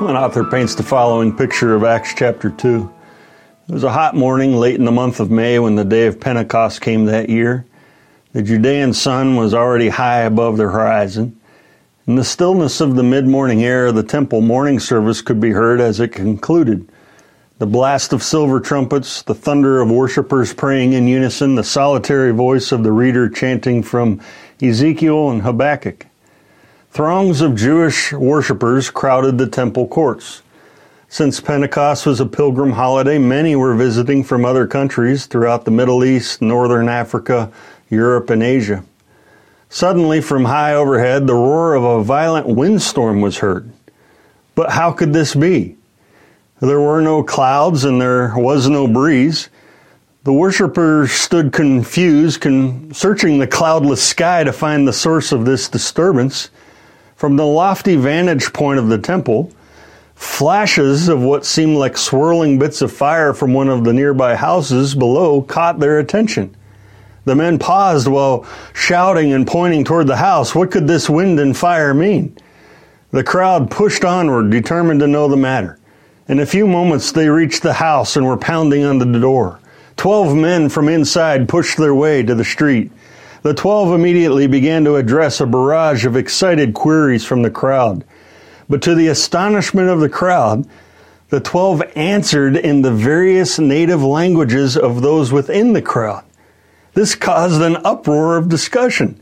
One author paints the following picture of Acts chapter 2. It was a hot morning late in the month of May when the day of Pentecost came that year. The Judean sun was already high above the horizon. In the stillness of the mid morning air the temple, morning service could be heard as it concluded. The blast of silver trumpets, the thunder of worshippers praying in unison, the solitary voice of the reader chanting from Ezekiel and Habakkuk. Throngs of Jewish worshippers crowded the temple courts. Since Pentecost was a pilgrim holiday, many were visiting from other countries throughout the Middle East, Northern Africa, Europe, and Asia. Suddenly, from high overhead, the roar of a violent windstorm was heard. But how could this be? There were no clouds and there was no breeze. The worshippers stood confused, con- searching the cloudless sky to find the source of this disturbance. From the lofty vantage point of the temple, flashes of what seemed like swirling bits of fire from one of the nearby houses below caught their attention. The men paused while shouting and pointing toward the house. What could this wind and fire mean? The crowd pushed onward, determined to know the matter. In a few moments, they reached the house and were pounding on the door. Twelve men from inside pushed their way to the street. The twelve immediately began to address a barrage of excited queries from the crowd. But to the astonishment of the crowd, the twelve answered in the various native languages of those within the crowd. This caused an uproar of discussion.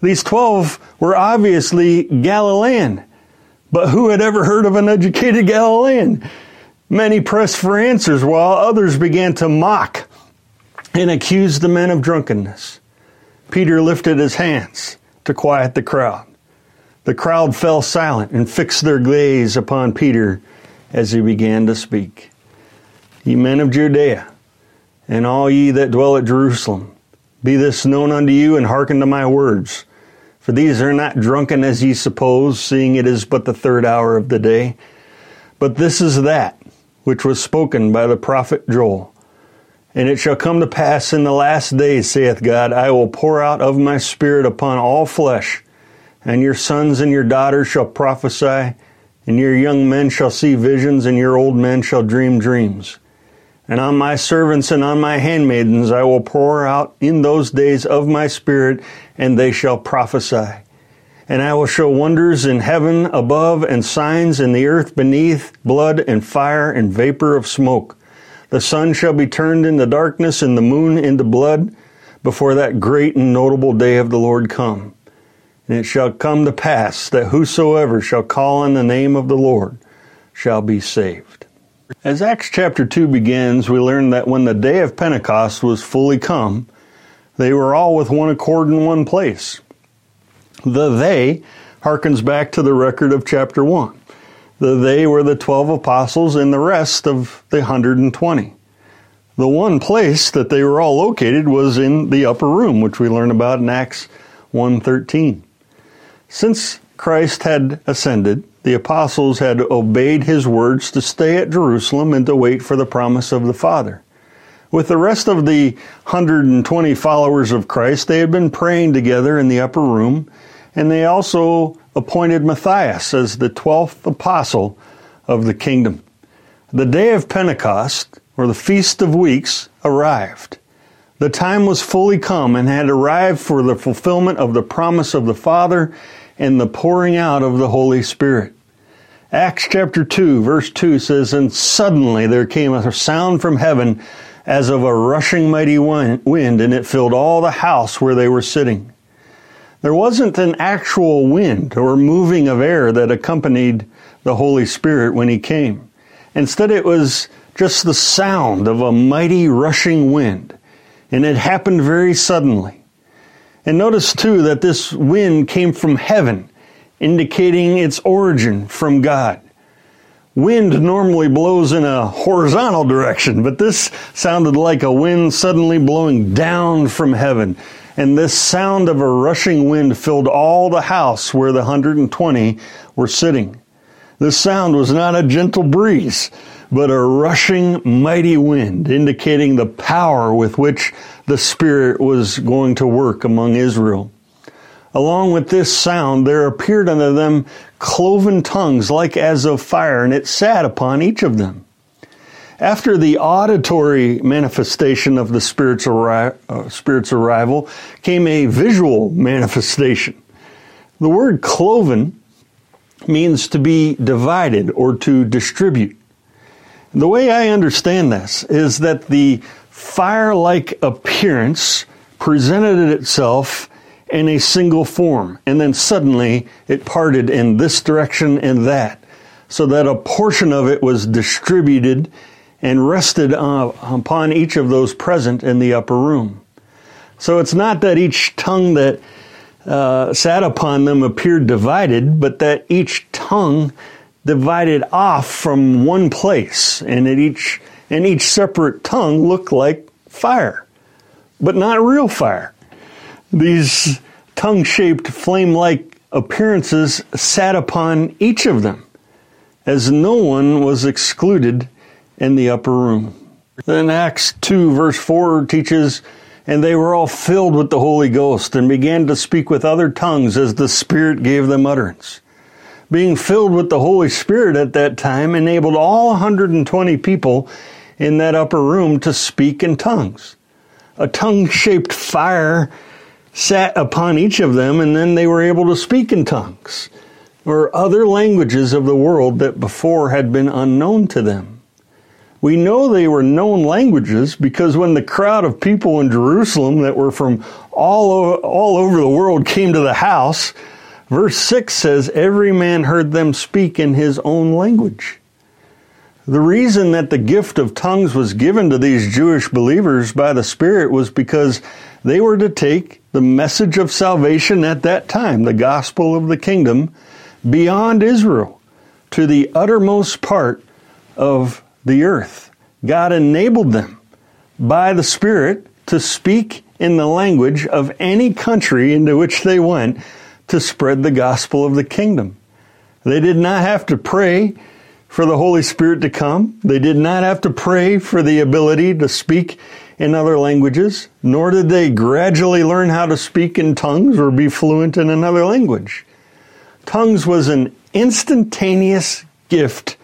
These twelve were obviously Galilean, but who had ever heard of an educated Galilean? Many pressed for answers while others began to mock and accuse the men of drunkenness. Peter lifted his hands to quiet the crowd. The crowd fell silent and fixed their gaze upon Peter as he began to speak. Ye men of Judea, and all ye that dwell at Jerusalem, be this known unto you, and hearken to my words. For these are not drunken as ye suppose, seeing it is but the third hour of the day. But this is that which was spoken by the prophet Joel. And it shall come to pass in the last days, saith God, I will pour out of my Spirit upon all flesh, and your sons and your daughters shall prophesy, and your young men shall see visions, and your old men shall dream dreams. And on my servants and on my handmaidens I will pour out in those days of my Spirit, and they shall prophesy. And I will show wonders in heaven above, and signs in the earth beneath, blood and fire and vapor of smoke. The sun shall be turned into darkness and the moon into blood before that great and notable day of the Lord come. And it shall come to pass that whosoever shall call on the name of the Lord shall be saved. As Acts chapter 2 begins, we learn that when the day of Pentecost was fully come, they were all with one accord in one place. The they harkens back to the record of chapter 1. The they were the 12 apostles and the rest of the 120. The one place that they were all located was in the upper room, which we learn about in Acts 1:13. Since Christ had ascended, the apostles had obeyed his words to stay at Jerusalem and to wait for the promise of the Father. With the rest of the 120 followers of Christ, they had been praying together in the upper room, and they also appointed Matthias as the 12th apostle of the kingdom. The day of Pentecost, or the Feast of Weeks, arrived. The time was fully come and had arrived for the fulfillment of the promise of the Father and the pouring out of the Holy Spirit. Acts chapter 2, verse 2 says, And suddenly there came a sound from heaven as of a rushing mighty wind, and it filled all the house where they were sitting. There wasn't an actual wind or moving of air that accompanied the Holy Spirit when He came. Instead, it was just the sound of a mighty rushing wind, and it happened very suddenly. And notice too that this wind came from heaven, indicating its origin from God. Wind normally blows in a horizontal direction, but this sounded like a wind suddenly blowing down from heaven. And this sound of a rushing wind filled all the house where the 120 were sitting. This sound was not a gentle breeze, but a rushing mighty wind, indicating the power with which the Spirit was going to work among Israel. Along with this sound, there appeared unto them cloven tongues like as of fire, and it sat upon each of them. After the auditory manifestation of the Spirit's, arri- uh, Spirit's arrival came a visual manifestation. The word cloven means to be divided or to distribute. The way I understand this is that the fire like appearance presented itself in a single form, and then suddenly it parted in this direction and that, so that a portion of it was distributed and rested uh, upon each of those present in the upper room. So it's not that each tongue that uh, sat upon them appeared divided, but that each tongue divided off from one place, and at each and each separate tongue looked like fire, but not real fire. These tongue-shaped flame-like appearances sat upon each of them, as no one was excluded in the upper room. Then Acts 2 verse 4 teaches, and they were all filled with the Holy Ghost and began to speak with other tongues as the Spirit gave them utterance being filled with the Holy Spirit at that time enabled all 120 people in that upper room to speak in tongues. A tongue shaped fire sat upon each of them, and then they were able to speak in tongues or other languages of the world that before had been unknown to them. We know they were known languages because when the crowd of people in Jerusalem that were from all over, all over the world came to the house, Verse 6 says, Every man heard them speak in his own language. The reason that the gift of tongues was given to these Jewish believers by the Spirit was because they were to take the message of salvation at that time, the gospel of the kingdom, beyond Israel to the uttermost part of the earth. God enabled them by the Spirit to speak in the language of any country into which they went to spread the gospel of the kingdom. They did not have to pray for the Holy Spirit to come. They did not have to pray for the ability to speak in other languages, nor did they gradually learn how to speak in tongues or be fluent in another language. Tongues was an instantaneous gift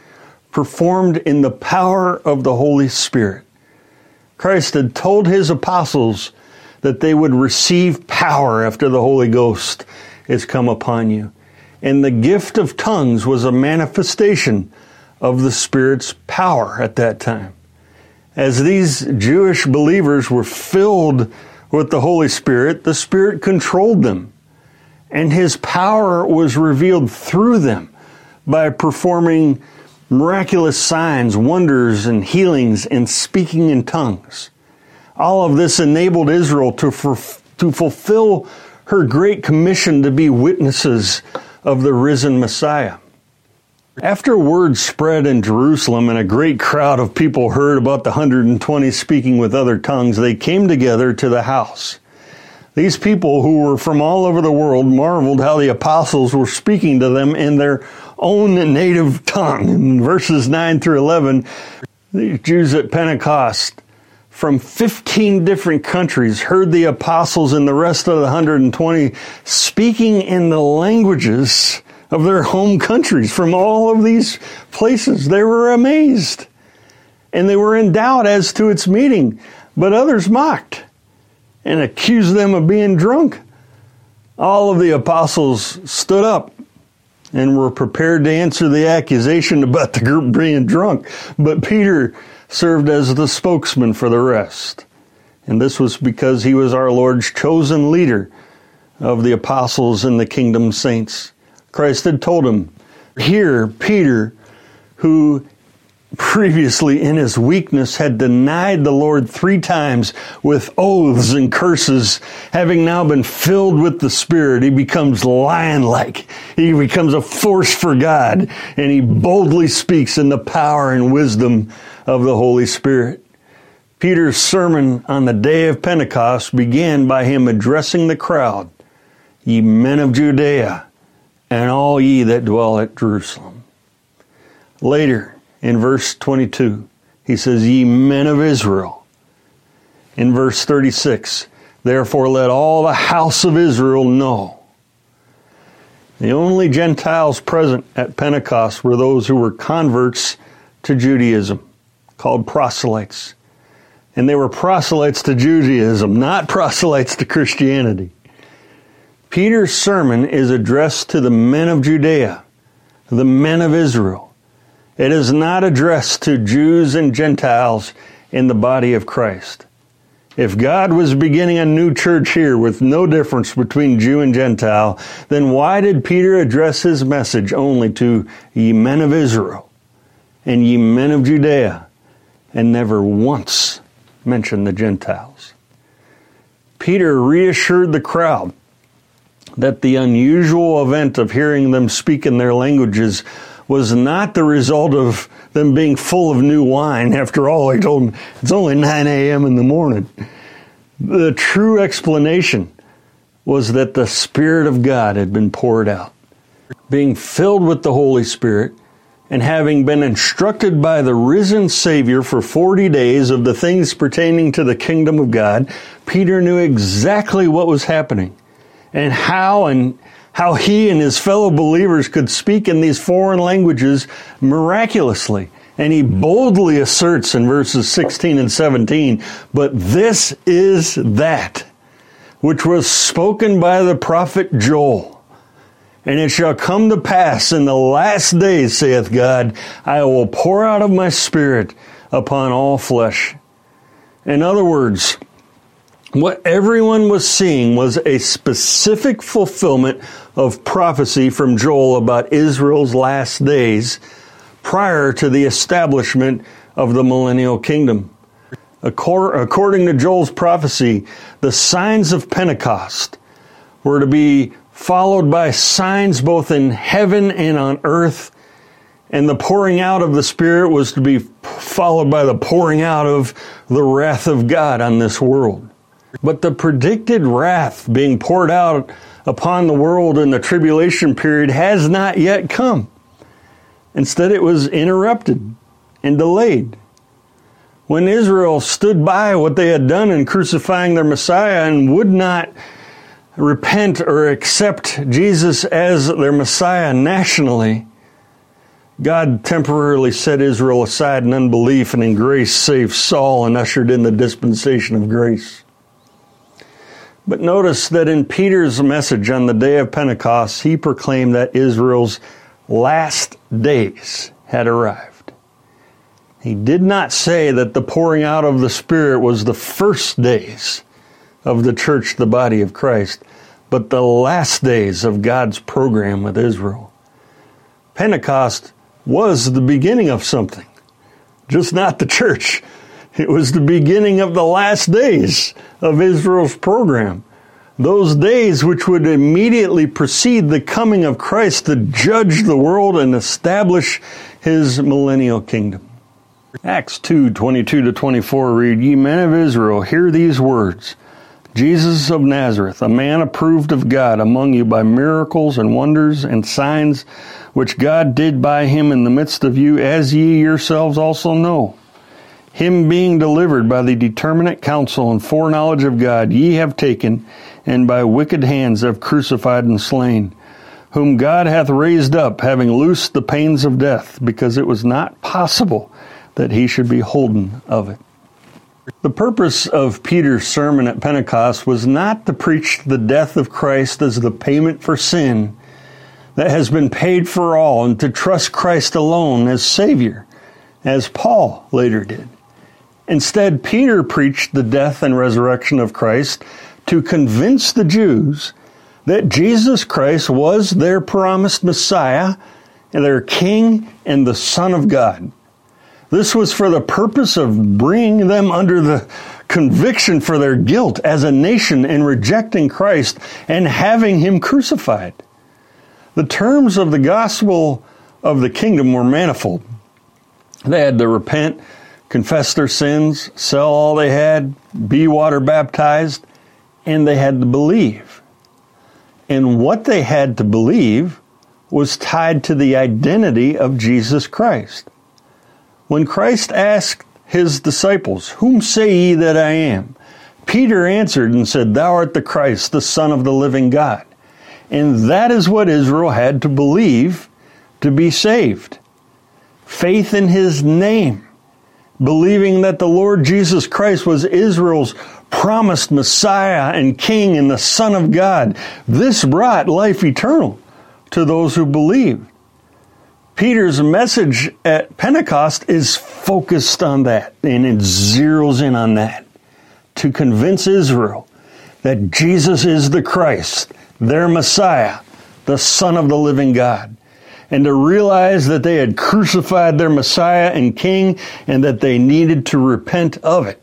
performed in the power of the Holy Spirit. Christ had told his apostles that they would receive power after the Holy Ghost has come upon you. And the gift of tongues was a manifestation of the Spirit's power at that time. As these Jewish believers were filled with the Holy Spirit, the Spirit controlled them. And His power was revealed through them by performing miraculous signs, wonders, and healings and speaking in tongues. All of this enabled Israel to, to fulfill her great commission to be witnesses of the risen Messiah. After word spread in Jerusalem and a great crowd of people heard about the 120 speaking with other tongues, they came together to the house. These people who were from all over the world marveled how the apostles were speaking to them in their own native tongue. In verses 9 through 11, the Jews at Pentecost from 15 different countries heard the apostles and the rest of the 120 speaking in the languages of their home countries from all of these places. They were amazed and they were in doubt as to its meaning, but others mocked and accused them of being drunk. All of the apostles stood up and were prepared to answer the accusation about the group being drunk, but Peter served as the spokesman for the rest. And this was because he was our Lord's chosen leader of the apostles and the kingdom saints. Christ had told him, Here, Peter, who previously in his weakness had denied the Lord three times with oaths and curses, having now been filled with the Spirit, he becomes lion like. He becomes a force for God, and he boldly speaks in the power and wisdom of the Holy Spirit. Peter's sermon on the day of Pentecost began by him addressing the crowd, Ye men of Judea, and all ye that dwell at Jerusalem. Later, in verse 22. He says, Ye men of Israel. In verse 36, therefore let all the house of Israel know. The only Gentiles present at Pentecost were those who were converts to Judaism, called proselytes. And they were proselytes to Judaism, not proselytes to Christianity. Peter's sermon is addressed to the men of Judea, the men of Israel. It is not addressed to Jews and Gentiles in the body of Christ. If God was beginning a new church here with no difference between Jew and Gentile, then why did Peter address his message only to ye men of Israel and ye men of Judea and never once mention the Gentiles? Peter reassured the crowd that the unusual event of hearing them speak in their languages was not the result of them being full of new wine. After all, I told them it's only 9 a.m. in the morning. The true explanation was that the Spirit of God had been poured out. Being filled with the Holy Spirit and having been instructed by the risen Savior for 40 days of the things pertaining to the kingdom of God, Peter knew exactly what was happening and how and how he and his fellow believers could speak in these foreign languages miraculously. And he boldly asserts in verses 16 and 17, but this is that which was spoken by the prophet Joel. And it shall come to pass in the last days, saith God, I will pour out of my spirit upon all flesh. In other words, what everyone was seeing was a specific fulfillment of prophecy from Joel about Israel's last days prior to the establishment of the millennial kingdom. According to Joel's prophecy, the signs of Pentecost were to be followed by signs both in heaven and on earth, and the pouring out of the Spirit was to be followed by the pouring out of the wrath of God on this world. But the predicted wrath being poured out upon the world in the tribulation period has not yet come. Instead, it was interrupted and delayed. When Israel stood by what they had done in crucifying their Messiah and would not repent or accept Jesus as their Messiah nationally, God temporarily set Israel aside in unbelief and in grace saved Saul and ushered in the dispensation of grace. But notice that in Peter's message on the day of Pentecost, he proclaimed that Israel's last days had arrived. He did not say that the pouring out of the Spirit was the first days of the church, the body of Christ, but the last days of God's program with Israel. Pentecost was the beginning of something, just not the church. It was the beginning of the last days of Israel's program. Those days which would immediately precede the coming of Christ to judge the world and establish his millennial kingdom. Acts 2 22 to 24 read, Ye men of Israel, hear these words Jesus of Nazareth, a man approved of God among you by miracles and wonders and signs which God did by him in the midst of you, as ye yourselves also know him being delivered by the determinate counsel and foreknowledge of God, ye have taken, and by wicked hands have crucified and slain, whom God hath raised up, having loosed the pains of death, because it was not possible that he should be holden of it. The purpose of Peter's sermon at Pentecost was not to preach the death of Christ as the payment for sin that has been paid for all and to trust Christ alone as Savior, as Paul later did. Instead, Peter preached the death and resurrection of Christ to convince the Jews that Jesus Christ was their promised Messiah, their King, and the Son of God. This was for the purpose of bringing them under the conviction for their guilt as a nation in rejecting Christ and having him crucified. The terms of the gospel of the kingdom were manifold. They had to repent, confess their sins, sell all they had, be water baptized, and they had to believe. And what they had to believe was tied to the identity of Jesus Christ. When Christ asked his disciples, Whom say ye that I am? Peter answered and said, Thou art the Christ, the Son of the living God. And that is what Israel had to believe to be saved. Faith in his name, believing that the Lord Jesus Christ was Israel's promised Messiah and King and the Son of God. This brought life eternal to those who believed. Peter's message at Pentecost is focused on that and it zeroes in on that to convince Israel that Jesus is the Christ, their Messiah, the Son of the living God, and to realize that they had crucified their Messiah and King and that they needed to repent of it.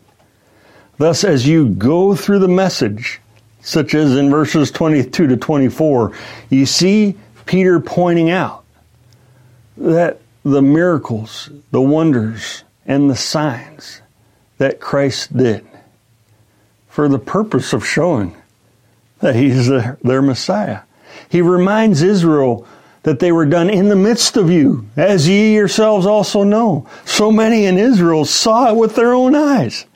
Thus, as you go through the message, such as in verses 22 to 24, you see Peter pointing out that the miracles, the wonders, and the signs that Christ did for the purpose of showing that he's their, Messiah. He reminds Israel that they were done in the midst of you, as ye yourselves also know. So many in Israel saw it with their own eyes.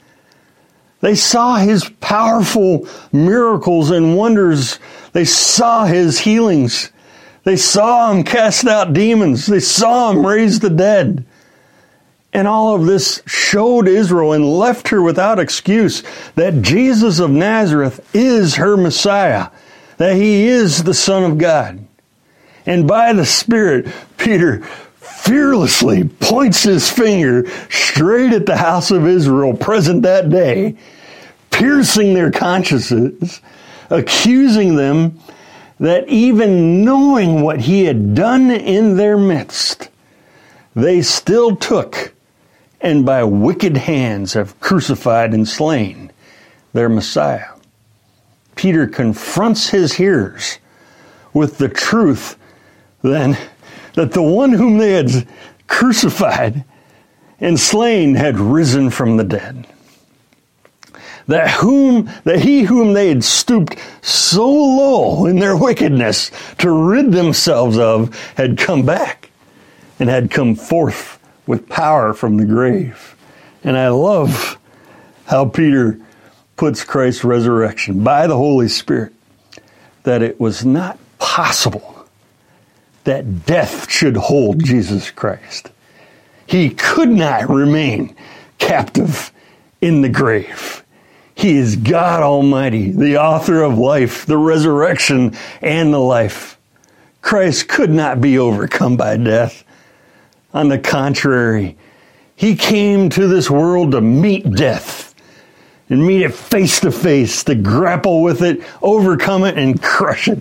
They saw his powerful miracles and wonders. They saw his healings. They saw him cast out demons. They saw him raise the dead. And all of this showed Israel and left her without excuse that Jesus of Nazareth is her Messiah, that he is the Son of God. And by the Spirit, Peter fearlessly points his finger straight at the house of Israel present that day, piercing their consciences, accusing them that even knowing what he had done in their midst, they still took and by wicked hands have crucified and slain their Messiah. Peter confronts his hearers with the truth then that the one whom they had crucified and slain had risen from the dead that whom that he whom they had stooped so low in their wickedness to rid themselves of had come back and had come forth with power from the grave. And I love how Peter puts Christ's resurrection by the Holy Spirit that it was not possible that death should hold Jesus Christ. He could not remain captive in the grave. He is God Almighty, the author of life, the resurrection, and the life. Christ could not be overcome by death. On the contrary, he came to this world to meet death and meet it face to face, to grapple with it, overcome it, and crush it.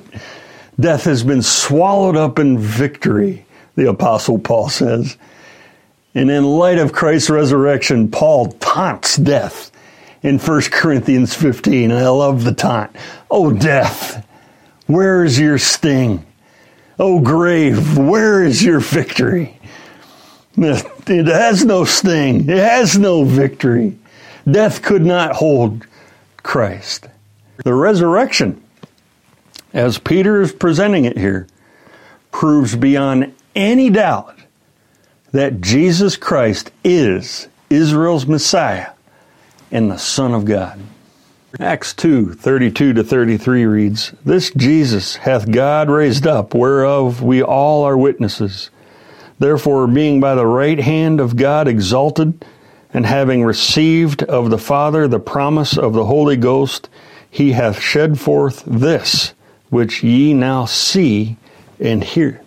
Death has been swallowed up in victory, the Apostle Paul says. And in light of Christ's resurrection, Paul taunts death in 1 Corinthians 15, and I love the taunt. Oh, death, where is your sting? Oh, grave, where is your victory? It has no sting, it has no victory. Death could not hold Christ. The resurrection, as Peter is presenting it here, proves beyond any doubt that Jesus Christ is Israel's Messiah and the Son of God. Acts 2 32 to 33 reads, This Jesus hath God raised up, whereof we all are witnesses. Therefore, being by the right hand of God exalted, and having received of the Father the promise of the Holy Ghost, he hath shed forth this, which ye now see and hear.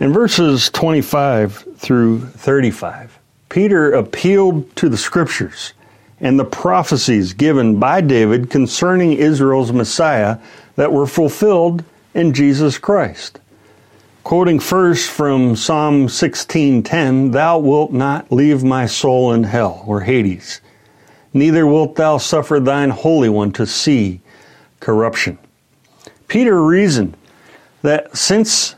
In verses 25 through 35, Peter appealed to the scriptures and the prophecies given by David concerning Israel's Messiah that were fulfilled in Jesus Christ. Quoting first from Psalm 16:10, "Thou wilt not leave my soul in hell or Hades, neither wilt thou suffer thine holy one to see corruption." Peter reasoned that since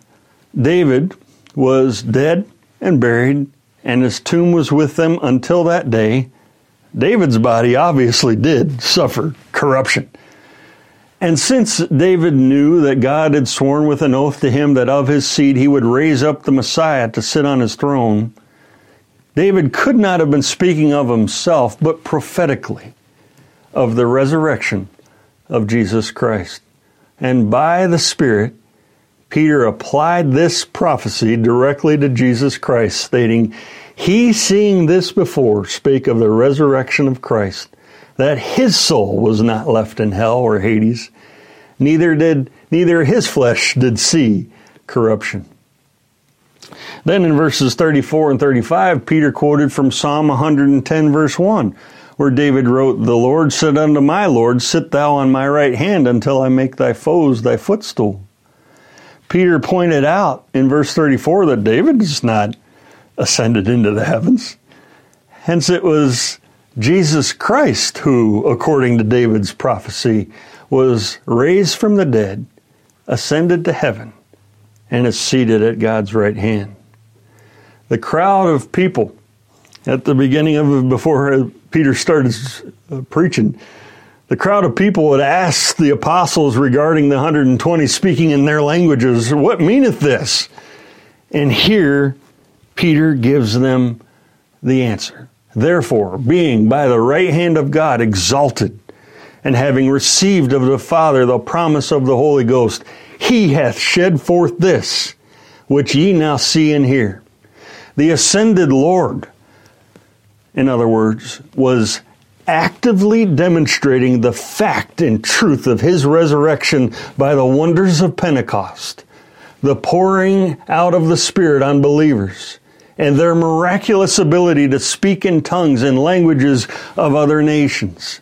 David was dead and buried and his tomb was with them until that day, David's body obviously did suffer corruption. And since David knew that God had sworn with an oath to him that of his seed he would raise up the Messiah to sit on his throne, David could not have been speaking of himself, but prophetically of the resurrection of Jesus Christ. And by the Spirit, Peter applied this prophecy directly to Jesus Christ, stating, He, seeing this before, spake of the resurrection of Christ that his soul was not left in hell or Hades, neither did neither his flesh did see corruption. Then in verses 34 and 35, Peter quoted from Psalm 110, verse 1, where David wrote, The Lord said unto my Lord, Sit thou on my right hand until I make thy foes thy footstool. Peter pointed out in verse 34 that David is not ascended into the heavens. Hence, it was Jesus Christ, who, according to David's prophecy, was raised from the dead, ascended to heaven, and is seated at God's right hand. The crowd of people at the beginning of before Peter started uh, preaching, the crowd of people would ask the apostles regarding the 120 speaking in their languages, What meaneth this? And here Peter gives them the answer. Therefore, being by the right hand of God exalted, and having received of the Father the promise of the Holy Ghost, he hath shed forth this, which ye now see and hear. The ascended Lord, in other words, was actively demonstrating the fact and truth of his resurrection by the wonders of Pentecost, the pouring out of the Spirit on believers and their miraculous ability to speak in tongues and languages of other nations.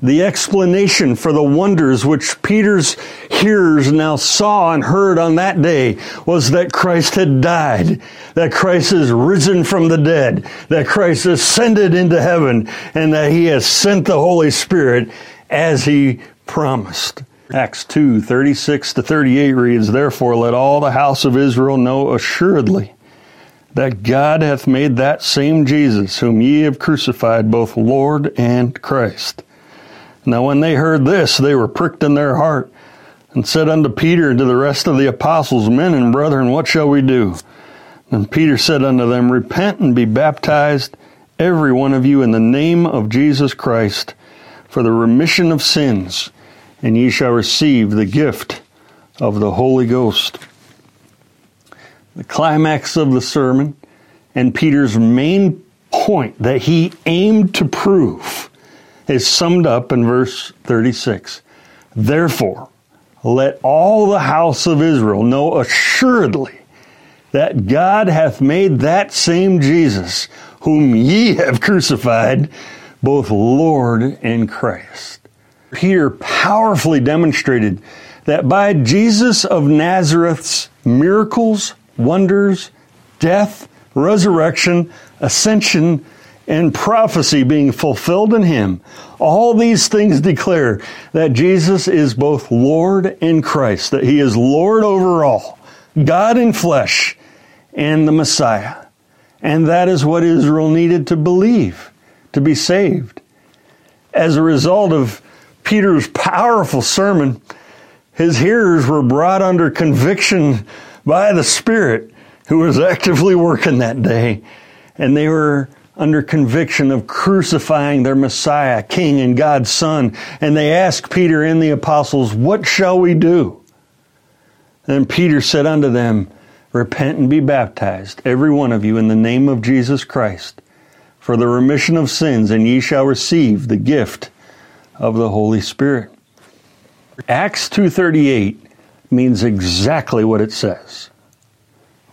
The explanation for the wonders which Peter's hearers now saw and heard on that day was that Christ had died, that Christ is risen from the dead, that Christ ascended into heaven, and that he has sent the Holy Spirit as he promised. Acts 2, 36 to 38 reads, Therefore let all the house of Israel know assuredly that God hath made that same Jesus, whom ye have crucified, both Lord and Christ. Now, when they heard this, they were pricked in their heart, and said unto Peter and to the rest of the apostles, Men and brethren, what shall we do? And Peter said unto them, Repent and be baptized, every one of you, in the name of Jesus Christ, for the remission of sins, and ye shall receive the gift of the Holy Ghost the climax of the sermon, and Peter's main point that he aimed to prove is summed up in verse 36. Therefore, let all the house of Israel know assuredly that God hath made that same Jesus, whom ye have crucified, both Lord and Christ. Peter powerfully demonstrated that by Jesus of Nazareth's miracles, wonders, death, resurrection, ascension, and prophecy being fulfilled in him. All these things declare that Jesus is both Lord and Christ, that he is Lord over all, God in flesh, and the Messiah. And that is what Israel needed to believe to be saved. As a result of Peter's powerful sermon, his hearers were brought under conviction by the Spirit who was actively working that day. And they were under conviction of crucifying their Messiah, King and God's Son. And they asked Peter and the apostles, What shall we do? Then Peter said unto them, Repent and be baptized, every one of you, in the name of Jesus Christ, for the remission of sins, and ye shall receive the gift of the Holy Spirit. Acts 238 means exactly what it says.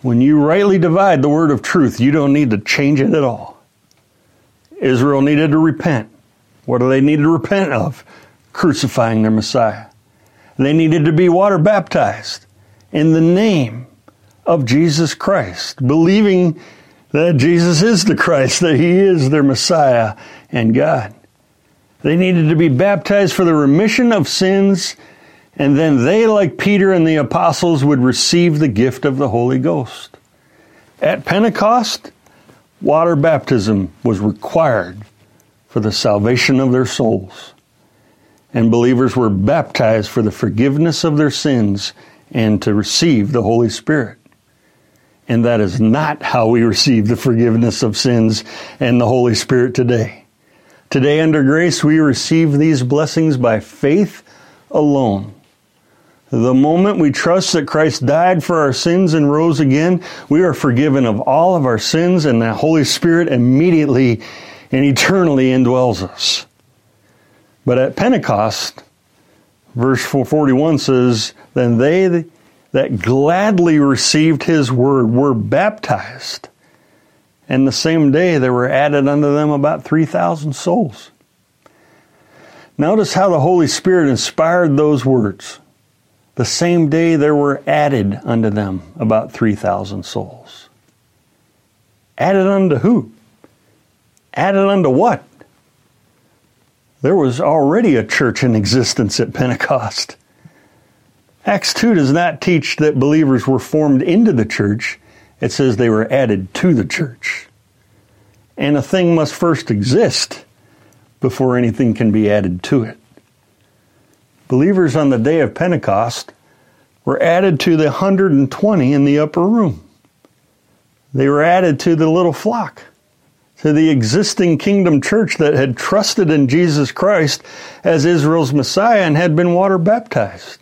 When you rightly divide the word of truth, you don't need to change it at all. Israel needed to repent. What do they need to repent of? Crucifying their Messiah. They needed to be water baptized in the name of Jesus Christ, believing that Jesus is the Christ, that He is their Messiah and God. They needed to be baptized for the remission of sins, and then they, like Peter and the apostles, would receive the gift of the Holy Ghost. At Pentecost, water baptism was required for the salvation of their souls. And believers were baptized for the forgiveness of their sins and to receive the Holy Spirit. And that is not how we receive the forgiveness of sins and the Holy Spirit today. Today, under grace, we receive these blessings by faith alone. The moment we trust that Christ died for our sins and rose again, we are forgiven of all of our sins, and the Holy Spirit immediately and eternally indwells us. But at Pentecost, verse 41 says, Then they that gladly received his word were baptized. And the same day there were added unto them about 3,000 souls. Notice how the Holy Spirit inspired those words. The same day there were added unto them about 3,000 souls. Added unto who? Added unto what? There was already a church in existence at Pentecost. Acts 2 does not teach that believers were formed into the church. It says they were added to the church. And a thing must first exist before anything can be added to it. Believers on the day of Pentecost were added to the 120 in the upper room. They were added to the little flock, to the existing kingdom church that had trusted in Jesus Christ as Israel's Messiah and had been water baptized.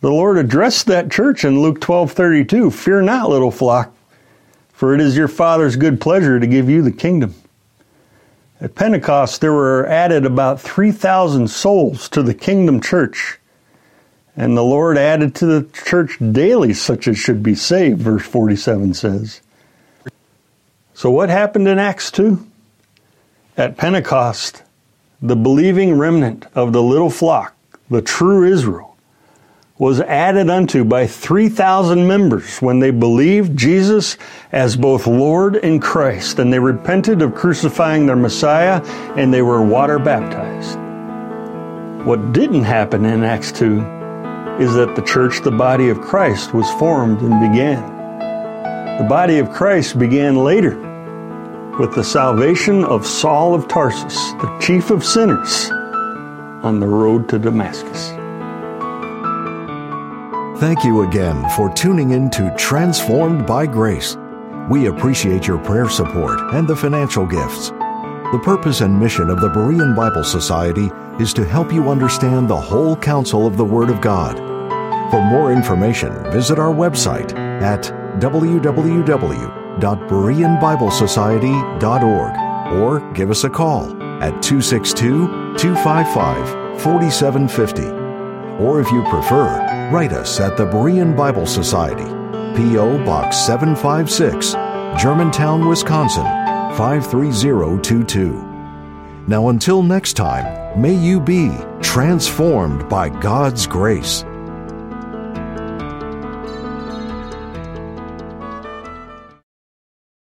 The Lord addressed that church in Luke 12:32, "Fear not, little flock, for it is your Father's good pleasure to give you the kingdom." At Pentecost, there were added about 3,000 souls to the kingdom church. And the Lord added to the church daily such as should be saved, verse 47 says. So, what happened in Acts 2? At Pentecost, the believing remnant of the little flock, the true Israel, was added unto by 3,000 members when they believed Jesus as both Lord and Christ, and they repented of crucifying their Messiah, and they were water baptized. What didn't happen in Acts 2 is that the church, the body of Christ, was formed and began. The body of Christ began later with the salvation of Saul of Tarsus, the chief of sinners, on the road to Damascus. Thank you again for tuning in to Transformed by Grace. We appreciate your prayer support and the financial gifts. The purpose and mission of the Berean Bible Society is to help you understand the whole counsel of the Word of God. For more information, visit our website at www.bereanbiblesociety.org or give us a call at 262 255 4750. Or if you prefer, write us at the Berean Bible Society, P.O. Box 756, Germantown, Wisconsin 53022. Now, until next time, may you be transformed by God's grace.